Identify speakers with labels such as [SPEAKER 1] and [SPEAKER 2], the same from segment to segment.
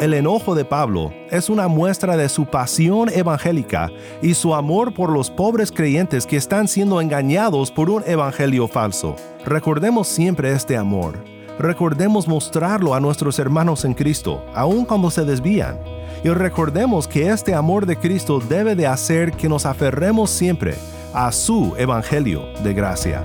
[SPEAKER 1] El enojo de Pablo es una muestra de su pasión evangélica y su amor por los pobres creyentes que están siendo engañados por un evangelio falso. Recordemos siempre este amor. Recordemos mostrarlo a nuestros hermanos en Cristo, aun cuando se desvían. Y recordemos que este amor de Cristo debe de hacer que nos aferremos siempre a su evangelio de gracia.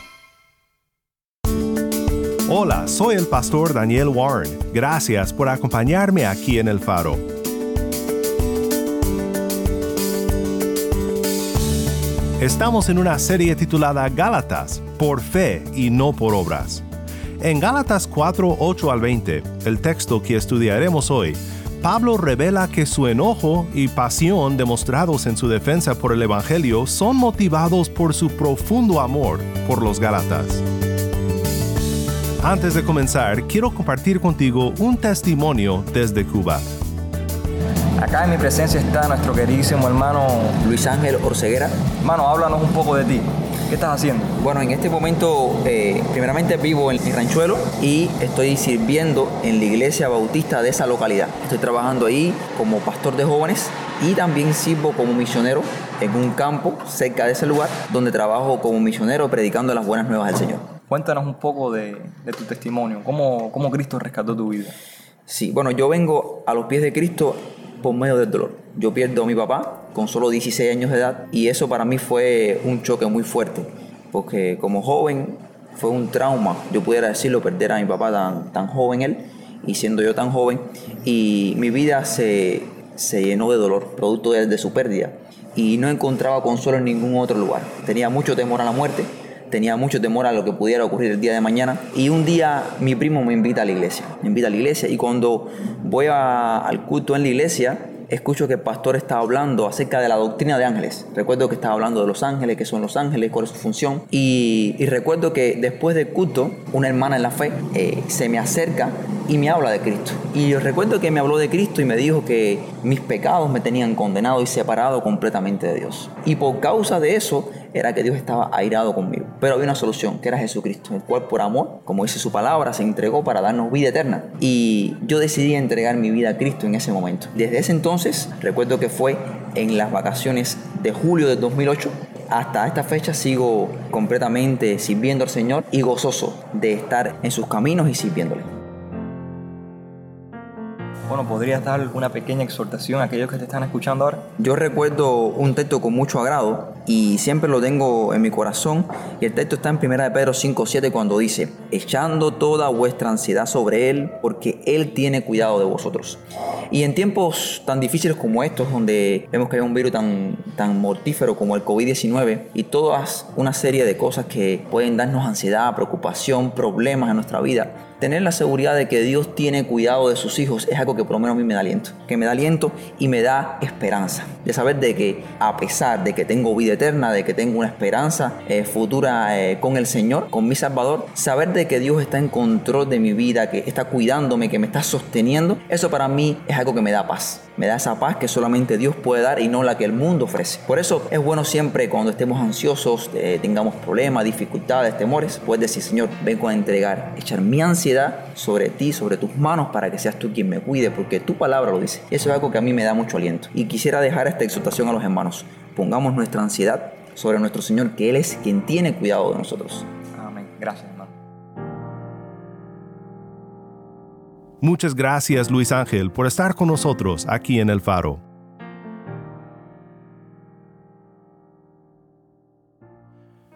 [SPEAKER 1] Hola, soy el pastor Daniel Warren. Gracias por acompañarme aquí en El Faro. Estamos en una serie titulada Gálatas, por fe y no por obras. En Gálatas 4, 8 al 20, el texto que estudiaremos hoy, Pablo revela que su enojo y pasión demostrados en su defensa por el Evangelio son motivados por su profundo amor por los Gálatas. Antes de comenzar, quiero compartir contigo un testimonio desde Cuba.
[SPEAKER 2] Acá en mi presencia está nuestro queridísimo hermano
[SPEAKER 3] Luis Ángel Orceguera.
[SPEAKER 2] Hermano, háblanos un poco de ti. ¿Qué estás haciendo?
[SPEAKER 3] Bueno, en este momento, eh, primeramente vivo en, en Ranchuelo y estoy sirviendo en la iglesia bautista de esa localidad. Estoy trabajando ahí como pastor de jóvenes y también sirvo como misionero en un campo cerca de ese lugar donde trabajo como misionero predicando las buenas nuevas del Señor.
[SPEAKER 2] Cuéntanos un poco de, tu testimonio, ¿Cómo, cómo Cristo rescató tu vida.
[SPEAKER 3] Sí, bueno, yo vengo a los pies de Cristo por medio del dolor. Yo pierdo a mi papá con solo 16 años de edad y eso para mí fue un choque muy fuerte, porque como joven fue un trauma, yo pudiera decirlo, perder a mi papá tan, joven él y siendo yo tan joven y mi vida se, llenó de dolor, producto de su pérdida y no encontraba consuelo en ningún otro lugar. Tenía mucho temor a la muerte, tenía mucho temor a lo que pudiera ocurrir el día de mañana. Y un día mi primo me invita a la iglesia, me invita a la iglesia y cuando voy a- al culto en la iglesia, escucho que el pastor está hablando acerca de la doctrina de ángeles. Recuerdo que estaba hablando de los ángeles, qué son los ángeles, cuál es su función. Y, recuerdo que después del culto, una hermana en la fe eh, se me acerca y me habla de Cristo. Y yo recuerdo que me habló de Cristo y me dijo que mis pecados me tenían condenado y separado completamente de Dios. Y por causa de eso era que Dios estaba airado conmigo. Pero había una solución, que era Jesucristo, el cual por amor, como dice su palabra, se entregó para darnos vida eterna. Y yo decidí entregar mi vida a Cristo en ese momento. Desde ese entonces, recuerdo que fue en las vacaciones de julio del 2008, hasta esta fecha sigo completamente sirviendo al Señor y gozoso de estar en sus caminos y sirviéndole.
[SPEAKER 2] Bueno, ¿podrías dar una pequeña exhortación a aquellos que te están escuchando ahora?
[SPEAKER 3] Yo recuerdo un texto con mucho agrado y siempre lo tengo en mi corazón. Y el texto está en 1 de Pedro 5.7 cuando dice, echando toda vuestra ansiedad sobre Él, porque Él tiene cuidado de vosotros. Y en tiempos tan difíciles como estos, donde vemos que hay un virus tan, tan mortífero como el COVID-19 y todas una serie de cosas que pueden darnos ansiedad, preocupación, problemas en nuestra vida, tener la seguridad de que Dios tiene cuidado de sus hijos es algo que por lo menos a mí me da aliento, que me da aliento y me da esperanza, de saber de que a pesar de que tengo vida eterna, de que tengo una esperanza eh, futura eh, con el Señor, con mi Salvador, saber de que Dios está en control de mi vida, que está cuidándome, que me está sosteniendo, eso para mí es algo que me da paz. Me da esa paz que solamente Dios puede dar y no la que el mundo ofrece. Por eso es bueno siempre cuando estemos ansiosos, eh, tengamos problemas, dificultades, temores, puedes decir, Señor, vengo a entregar, echar mi ansiedad sobre ti, sobre tus manos, para que seas tú quien me cuide, porque tu palabra lo dice. Eso es algo que a mí me da mucho aliento. Y quisiera dejar esta exhortación a los hermanos. Pongamos nuestra ansiedad sobre nuestro Señor, que Él es quien tiene cuidado de nosotros.
[SPEAKER 2] Amén. Gracias,
[SPEAKER 1] Muchas gracias Luis Ángel por estar con nosotros aquí en El Faro.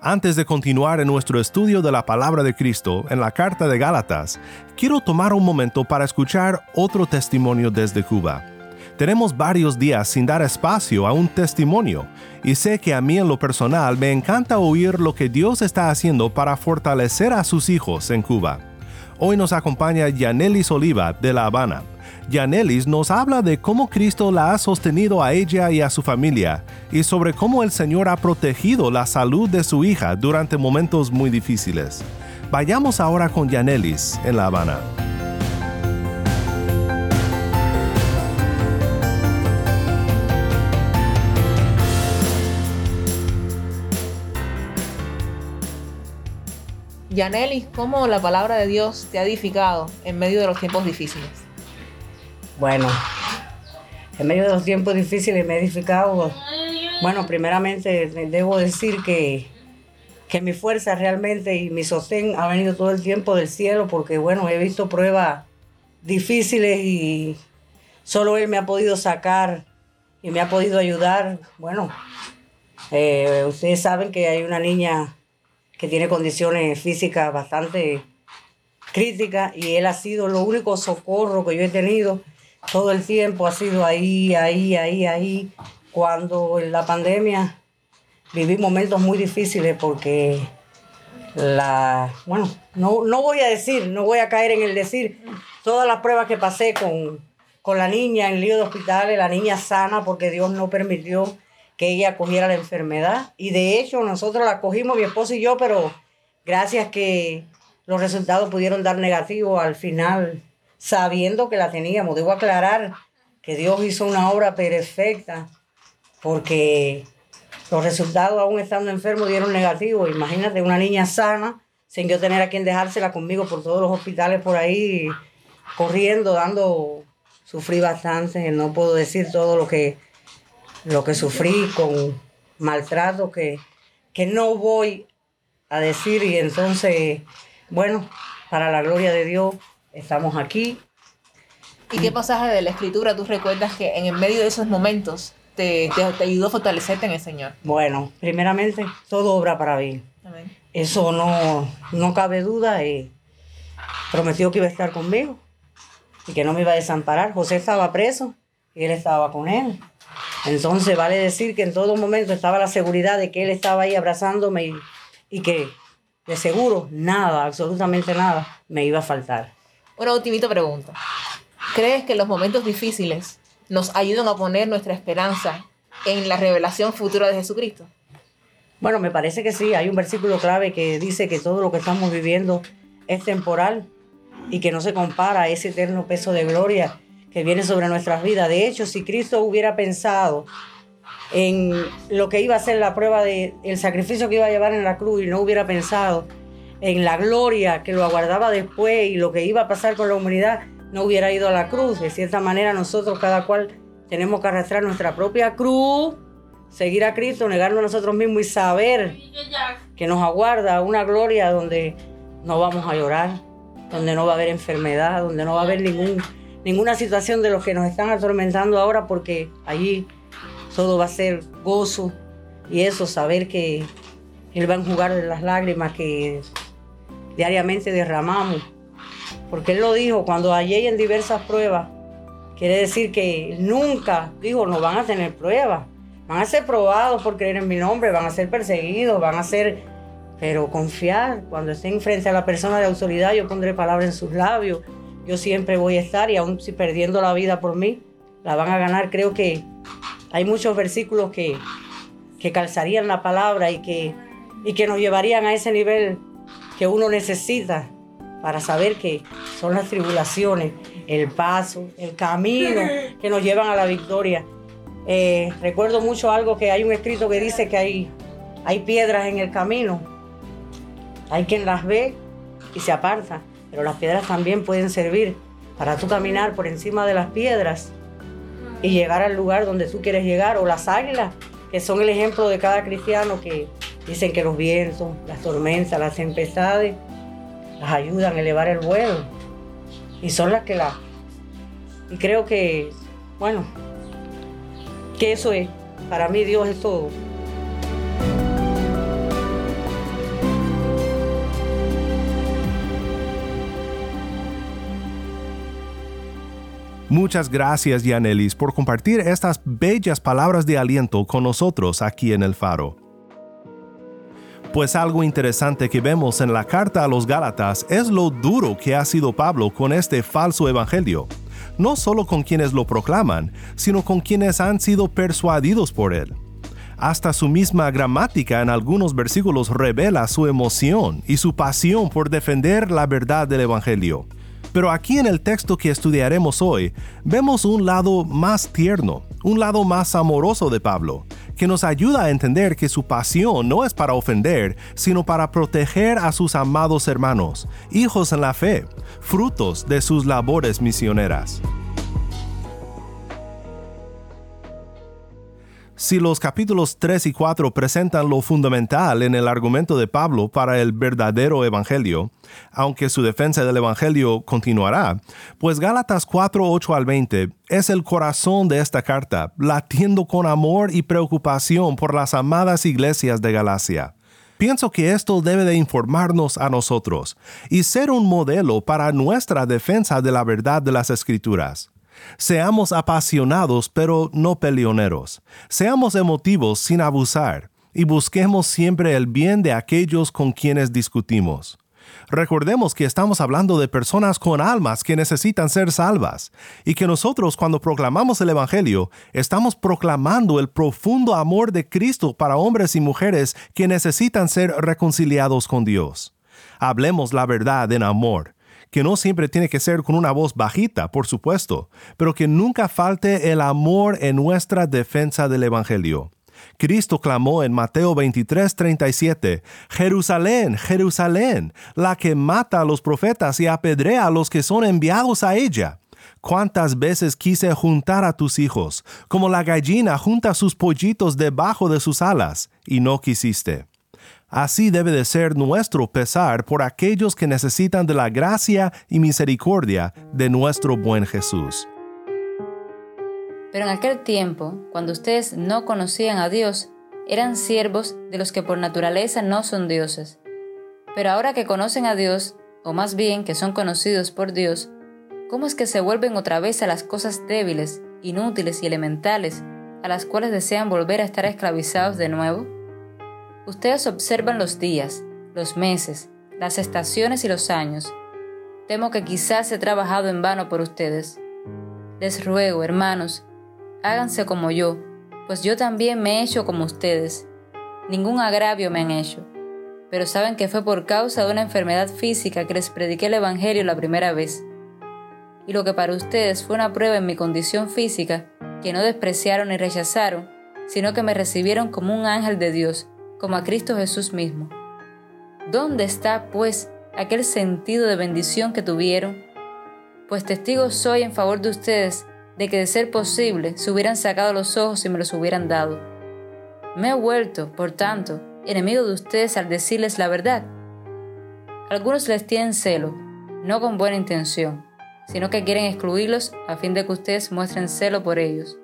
[SPEAKER 1] Antes de continuar en nuestro estudio de la palabra de Cristo en la carta de Gálatas, quiero tomar un momento para escuchar otro testimonio desde Cuba. Tenemos varios días sin dar espacio a un testimonio y sé que a mí en lo personal me encanta oír lo que Dios está haciendo para fortalecer a sus hijos en Cuba. Hoy nos acompaña Yanelis Oliva de La Habana. Yanelis nos habla de cómo Cristo la ha sostenido a ella y a su familia y sobre cómo el Señor ha protegido la salud de su hija durante momentos muy difíciles. Vayamos ahora con Yanelis en La Habana.
[SPEAKER 4] Yanelis, ¿cómo la palabra de Dios te ha edificado en medio de los tiempos difíciles?
[SPEAKER 5] Bueno, en medio de los tiempos difíciles me he edificado. Bueno, primeramente debo decir que, que mi fuerza realmente y mi sostén ha venido todo el tiempo del cielo porque, bueno, he visto pruebas difíciles y solo Él me ha podido sacar y me ha podido ayudar. Bueno, eh, ustedes saben que hay una niña que tiene condiciones físicas bastante críticas y él ha sido lo único socorro que yo he tenido todo el tiempo, ha sido ahí, ahí, ahí, ahí. Cuando en la pandemia viví momentos muy difíciles porque la, bueno, no, no voy a decir, no voy a caer en el decir todas las pruebas que pasé con, con la niña en lío de hospitales, la niña sana porque Dios no permitió que ella cogiera la enfermedad. Y de hecho nosotros la cogimos, mi esposo y yo, pero gracias que los resultados pudieron dar negativo al final, sabiendo que la teníamos. Debo aclarar que Dios hizo una obra perfecta, porque los resultados, aún estando enfermo, dieron negativo. Imagínate una niña sana, sin yo tener a quien dejársela conmigo por todos los hospitales por ahí, corriendo, dando, sufrí bastante, no puedo decir todo lo que lo que sufrí con maltrato que, que no voy a decir y entonces, bueno, para la gloria de Dios, estamos aquí.
[SPEAKER 4] ¿Y qué pasaje de la escritura tú recuerdas que en el medio de esos momentos te, te, ayudó a fortalecerte en el Señor?
[SPEAKER 5] Bueno, primeramente, todo obra para bien. Eso no, no cabe duda. Y prometió que iba a estar conmigo y que no me iba a desamparar. José estaba preso y él estaba con él. Entonces vale decir que en todo momento estaba la seguridad de que él estaba ahí abrazándome y, que de seguro nada, absolutamente nada, me iba a faltar.
[SPEAKER 4] Una ultimita pregunta. ¿Crees que los momentos difíciles nos ayudan a poner nuestra esperanza en la revelación futura de Jesucristo?
[SPEAKER 5] Bueno, me parece que sí. Hay un versículo clave que dice que todo lo que estamos viviendo es temporal y que no se compara a ese eterno peso de gloria que viene sobre nuestras vidas. De hecho, si Cristo hubiera pensado en lo que iba a ser la prueba de el sacrificio que iba a llevar en la cruz y no hubiera pensado en la gloria que lo aguardaba después y lo que iba a pasar con la humanidad, no hubiera ido a la cruz. De cierta manera, nosotros cada cual tenemos que arrastrar nuestra propia cruz, seguir a Cristo, negarnos a nosotros mismos y saber que nos aguarda una gloria donde no vamos a llorar, donde no va a haber enfermedad, donde no va a haber ningún ninguna situación de los que nos están atormentando ahora, porque allí todo va a ser gozo. Y eso, saber que Él va a enjugar las lágrimas que diariamente derramamos. Porque Él lo dijo, cuando hallé en diversas pruebas, quiere decir que nunca dijo, no van a tener pruebas, van a ser probados por creer en mi nombre, van a ser perseguidos, van a ser, pero confiar, cuando estén frente a la persona de autoridad, yo pondré palabras en sus labios yo siempre voy a estar y aún si perdiendo la vida por mí, la van a ganar. Creo que hay muchos versículos que, que calzarían la palabra y que, y que nos llevarían a ese nivel que uno necesita para saber que son las tribulaciones, el paso, el camino que nos llevan a la victoria. Eh, recuerdo mucho algo que hay un escrito que dice que hay, hay piedras en el camino. Hay quien las ve y se aparta pero las piedras también pueden servir para tú caminar por encima de las piedras y llegar al lugar donde tú quieres llegar, o las águilas, que son el ejemplo de cada cristiano que dicen que los vientos, las tormentas, las tempestades, las ayudan a elevar el vuelo y son las que la... Y creo que, bueno, que eso es, para mí Dios es todo.
[SPEAKER 1] Muchas gracias, Yanelis, por compartir estas bellas palabras de aliento con nosotros aquí en el Faro. Pues algo interesante que vemos en la carta a los Gálatas es lo duro que ha sido Pablo con este falso evangelio, no solo con quienes lo proclaman, sino con quienes han sido persuadidos por él. Hasta su misma gramática en algunos versículos revela su emoción y su pasión por defender la verdad del Evangelio. Pero aquí en el texto que estudiaremos hoy, vemos un lado más tierno, un lado más amoroso de Pablo, que nos ayuda a entender que su pasión no es para ofender, sino para proteger a sus amados hermanos, hijos en la fe, frutos de sus labores misioneras. Si los capítulos 3 y 4 presentan lo fundamental en el argumento de Pablo para el verdadero Evangelio, aunque su defensa del Evangelio continuará, pues Gálatas 4, 8 al 20 es el corazón de esta carta, latiendo con amor y preocupación por las amadas iglesias de Galacia. Pienso que esto debe de informarnos a nosotros y ser un modelo para nuestra defensa de la verdad de las Escrituras. Seamos apasionados pero no peleoneros. Seamos emotivos sin abusar y busquemos siempre el bien de aquellos con quienes discutimos. Recordemos que estamos hablando de personas con almas que necesitan ser salvas y que nosotros cuando proclamamos el Evangelio estamos proclamando el profundo amor de Cristo para hombres y mujeres que necesitan ser reconciliados con Dios. Hablemos la verdad en amor que no siempre tiene que ser con una voz bajita, por supuesto, pero que nunca falte el amor en nuestra defensa del Evangelio. Cristo clamó en Mateo 23, 37, Jerusalén, Jerusalén, la que mata a los profetas y apedrea a los que son enviados a ella. ¿Cuántas veces quise juntar a tus hijos, como la gallina junta sus pollitos debajo de sus alas, y no quisiste? Así debe de ser nuestro pesar por aquellos que necesitan de la gracia y misericordia de nuestro buen Jesús.
[SPEAKER 6] Pero en aquel tiempo, cuando ustedes no conocían a Dios, eran siervos de los que por naturaleza no son dioses. Pero ahora que conocen a Dios, o más bien que son conocidos por Dios, ¿cómo es que se vuelven otra vez a las cosas débiles, inútiles y elementales, a las cuales desean volver a estar esclavizados de nuevo? Ustedes observan los días, los meses, las estaciones y los años. Temo que quizás he trabajado en vano por ustedes. Les ruego, hermanos, háganse como yo, pues yo también me he hecho como ustedes. Ningún agravio me han hecho, pero saben que fue por causa de una enfermedad física que les prediqué el Evangelio la primera vez. Y lo que para ustedes fue una prueba en mi condición física, que no despreciaron ni rechazaron, sino que me recibieron como un ángel de Dios, como a Cristo Jesús mismo. ¿Dónde está, pues, aquel sentido de bendición que tuvieron? Pues testigo soy en favor de ustedes de que de ser posible se hubieran sacado los ojos y me los hubieran dado. Me he vuelto, por tanto, enemigo de ustedes al decirles la verdad. Algunos les tienen celo, no con buena intención, sino que quieren excluirlos a fin de que ustedes muestren celo por ellos.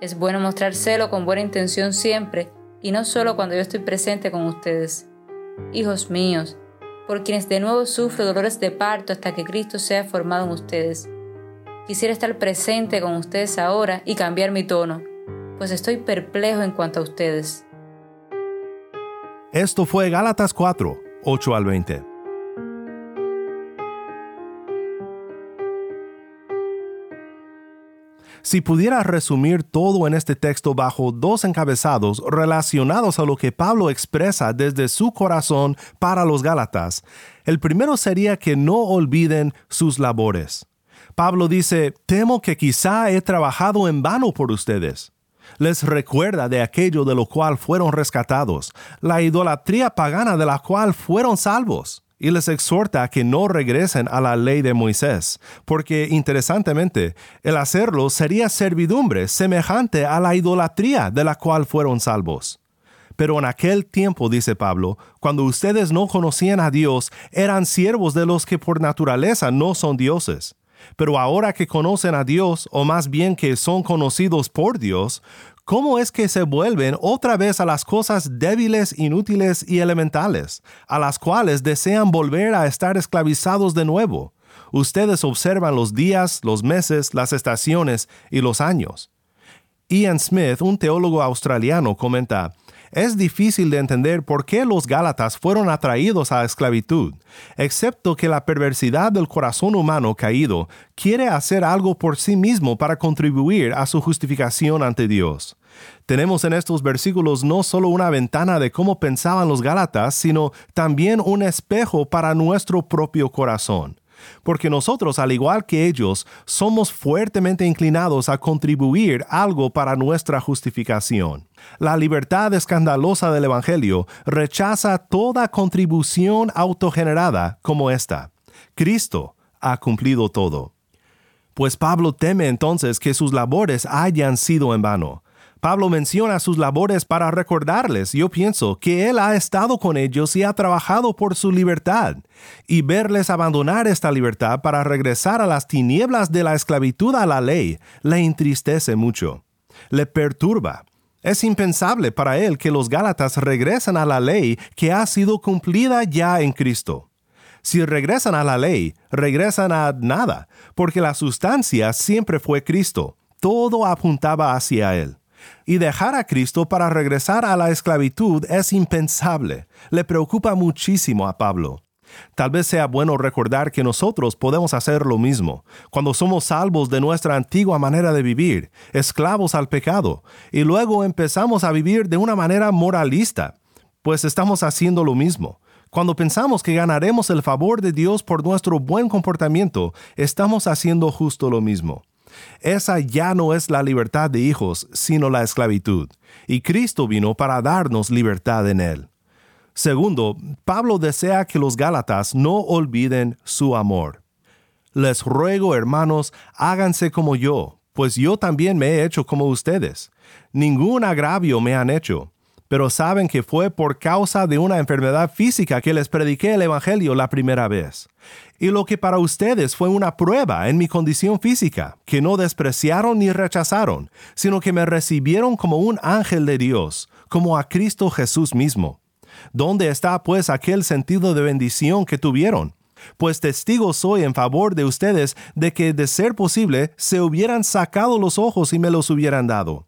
[SPEAKER 6] Es bueno mostrar celo con buena intención siempre, y no solo cuando yo estoy presente con ustedes. Hijos míos, por quienes de nuevo sufro dolores de parto hasta que Cristo sea formado en ustedes. Quisiera estar presente con ustedes ahora y cambiar mi tono, pues estoy perplejo en cuanto a ustedes.
[SPEAKER 1] Esto fue Gálatas 4, 8 al 20. Si pudiera resumir todo en este texto bajo dos encabezados relacionados a lo que Pablo expresa desde su corazón para los Gálatas, el primero sería que no olviden sus labores. Pablo dice, temo que quizá he trabajado en vano por ustedes. Les recuerda de aquello de lo cual fueron rescatados, la idolatría pagana de la cual fueron salvos y les exhorta que no regresen a la ley de Moisés, porque interesantemente, el hacerlo sería servidumbre semejante a la idolatría de la cual fueron salvos. Pero en aquel tiempo, dice Pablo, cuando ustedes no conocían a Dios, eran siervos de los que por naturaleza no son dioses. Pero ahora que conocen a Dios, o más bien que son conocidos por Dios, ¿Cómo es que se vuelven otra vez a las cosas débiles, inútiles y elementales, a las cuales desean volver a estar esclavizados de nuevo? ustedes observan los días, los meses, las estaciones y los años. Ian Smith, un teólogo australiano, comenta, es difícil de entender por qué los Gálatas fueron atraídos a esclavitud, excepto que la perversidad del corazón humano caído quiere hacer algo por sí mismo para contribuir a su justificación ante Dios. Tenemos en estos versículos no solo una ventana de cómo pensaban los Gálatas, sino también un espejo para nuestro propio corazón porque nosotros, al igual que ellos, somos fuertemente inclinados a contribuir algo para nuestra justificación. La libertad escandalosa del Evangelio rechaza toda contribución autogenerada como esta. Cristo ha cumplido todo. Pues Pablo teme entonces que sus labores hayan sido en vano. Pablo menciona sus labores para recordarles, yo pienso, que él ha estado con ellos y ha trabajado por su libertad, y verles abandonar esta libertad para regresar a las tinieblas de la esclavitud a la ley le entristece mucho, le perturba. Es impensable para él que los Gálatas regresen a la ley que ha sido cumplida ya en Cristo. Si regresan a la ley, regresan a nada, porque la sustancia siempre fue Cristo, todo apuntaba hacia Él y dejar a Cristo para regresar a la esclavitud es impensable. Le preocupa muchísimo a Pablo. Tal vez sea bueno recordar que nosotros podemos hacer lo mismo, cuando somos salvos de nuestra antigua manera de vivir, esclavos al pecado, y luego empezamos a vivir de una manera moralista, pues estamos haciendo lo mismo. Cuando pensamos que ganaremos el favor de Dios por nuestro buen comportamiento, estamos haciendo justo lo mismo. Esa ya no es la libertad de hijos, sino la esclavitud, y Cristo vino para darnos libertad en él. Segundo, Pablo desea que los Gálatas no olviden su amor. Les ruego, hermanos, háganse como yo, pues yo también me he hecho como ustedes. Ningún agravio me han hecho, pero saben que fue por causa de una enfermedad física que les prediqué el Evangelio la primera vez y lo que para ustedes fue una prueba en mi condición física, que no despreciaron ni rechazaron, sino que me recibieron como un ángel de Dios, como a Cristo Jesús mismo. ¿Dónde está pues aquel sentido de bendición que tuvieron? Pues testigo soy en favor de ustedes de que, de ser posible, se hubieran sacado los ojos y me los hubieran dado.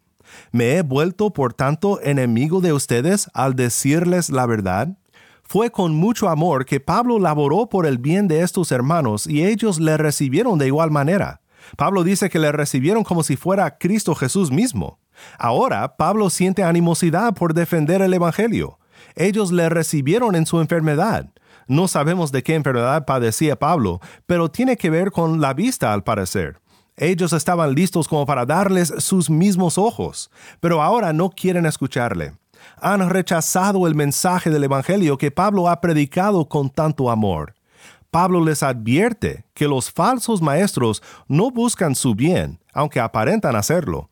[SPEAKER 1] ¿Me he vuelto, por tanto, enemigo de ustedes al decirles la verdad? Fue con mucho amor que Pablo laboró por el bien de estos hermanos y ellos le recibieron de igual manera. Pablo dice que le recibieron como si fuera Cristo Jesús mismo. Ahora Pablo siente animosidad por defender el Evangelio. Ellos le recibieron en su enfermedad. No sabemos de qué enfermedad padecía Pablo, pero tiene que ver con la vista al parecer. Ellos estaban listos como para darles sus mismos ojos, pero ahora no quieren escucharle han rechazado el mensaje del Evangelio que Pablo ha predicado con tanto amor. Pablo les advierte que los falsos maestros no buscan su bien, aunque aparentan hacerlo.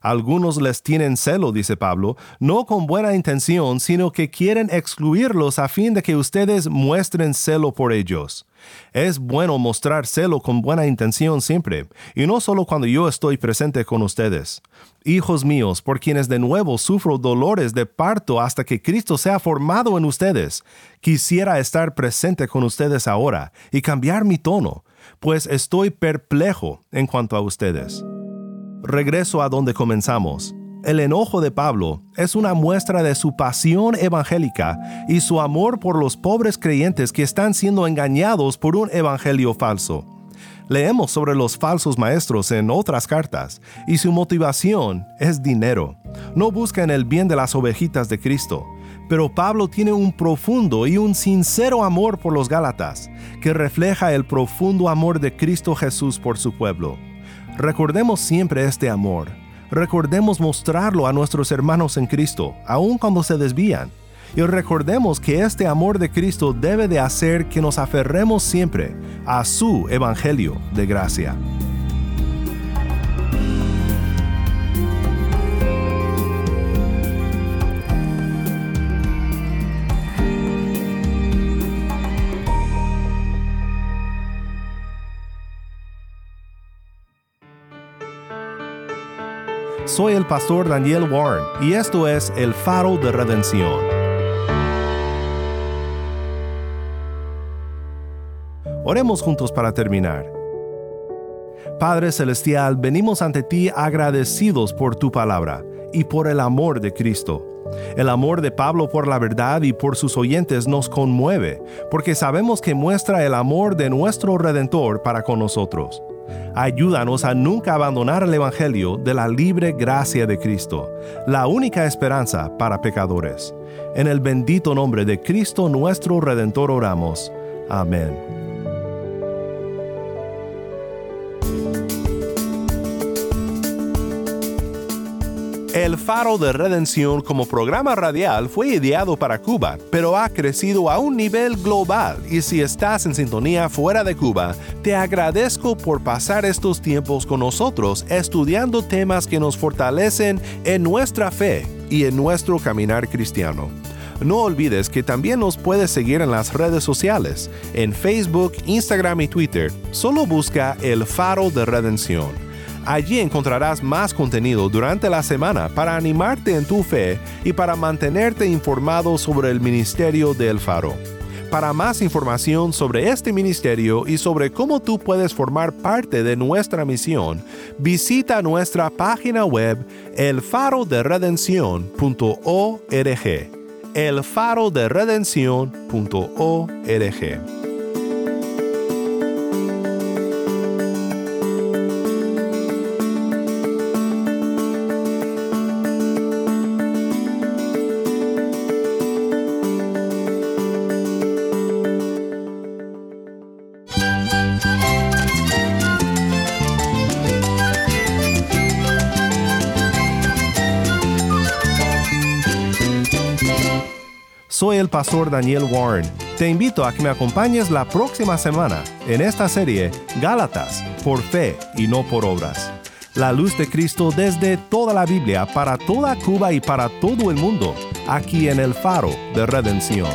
[SPEAKER 1] Algunos les tienen celo, dice Pablo, no con buena intención, sino que quieren excluirlos a fin de que ustedes muestren celo por ellos. Es bueno mostrar celo con buena intención siempre, y no solo cuando yo estoy presente con ustedes. Hijos míos, por quienes de nuevo sufro dolores de parto hasta que Cristo sea formado en ustedes, quisiera estar presente con ustedes ahora y cambiar mi tono, pues estoy perplejo en cuanto a ustedes. Regreso a donde comenzamos. El enojo de Pablo es una muestra de su pasión evangélica y su amor por los pobres creyentes que están siendo engañados por un evangelio falso. Leemos sobre los falsos maestros en otras cartas y su motivación es dinero. No buscan el bien de las ovejitas de Cristo. Pero Pablo tiene un profundo y un sincero amor por los Gálatas, que refleja el profundo amor de Cristo Jesús por su pueblo. Recordemos siempre este amor recordemos mostrarlo a nuestros hermanos en Cristo, aun cuando se desvían. Y recordemos que este amor de Cristo debe de hacer que nos aferremos siempre a su Evangelio de gracia. Soy el pastor Daniel Warren y esto es El Faro de Redención. Oremos juntos para terminar. Padre Celestial, venimos ante ti agradecidos por tu palabra y por el amor de Cristo. El amor de Pablo por la verdad y por sus oyentes nos conmueve, porque sabemos que muestra el amor de nuestro Redentor para con nosotros. Ayúdanos a nunca abandonar el Evangelio de la libre gracia de Cristo, la única esperanza para pecadores. En el bendito nombre de Cristo nuestro Redentor oramos. Amén. El Faro de Redención como programa radial fue ideado para Cuba, pero ha crecido a un nivel global y si estás en sintonía fuera de Cuba, te agradezco por pasar estos tiempos con nosotros estudiando temas que nos fortalecen en nuestra fe y en nuestro caminar cristiano. No olvides que también nos puedes seguir en las redes sociales, en Facebook, Instagram y Twitter. Solo busca el Faro de Redención. Allí encontrarás más contenido durante la semana para animarte en tu fe y para mantenerte informado sobre el ministerio del Faro. Para más información sobre este ministerio y sobre cómo tú puedes formar parte de nuestra misión, visita nuestra página web elfaroderedencion.org. elfaroderedencion.org. Soy el pastor Daniel Warren. Te invito a que me acompañes la próxima semana en esta serie Gálatas, por fe y no por obras. La luz de Cristo desde toda la Biblia para toda Cuba y para todo el mundo, aquí en el faro de redención.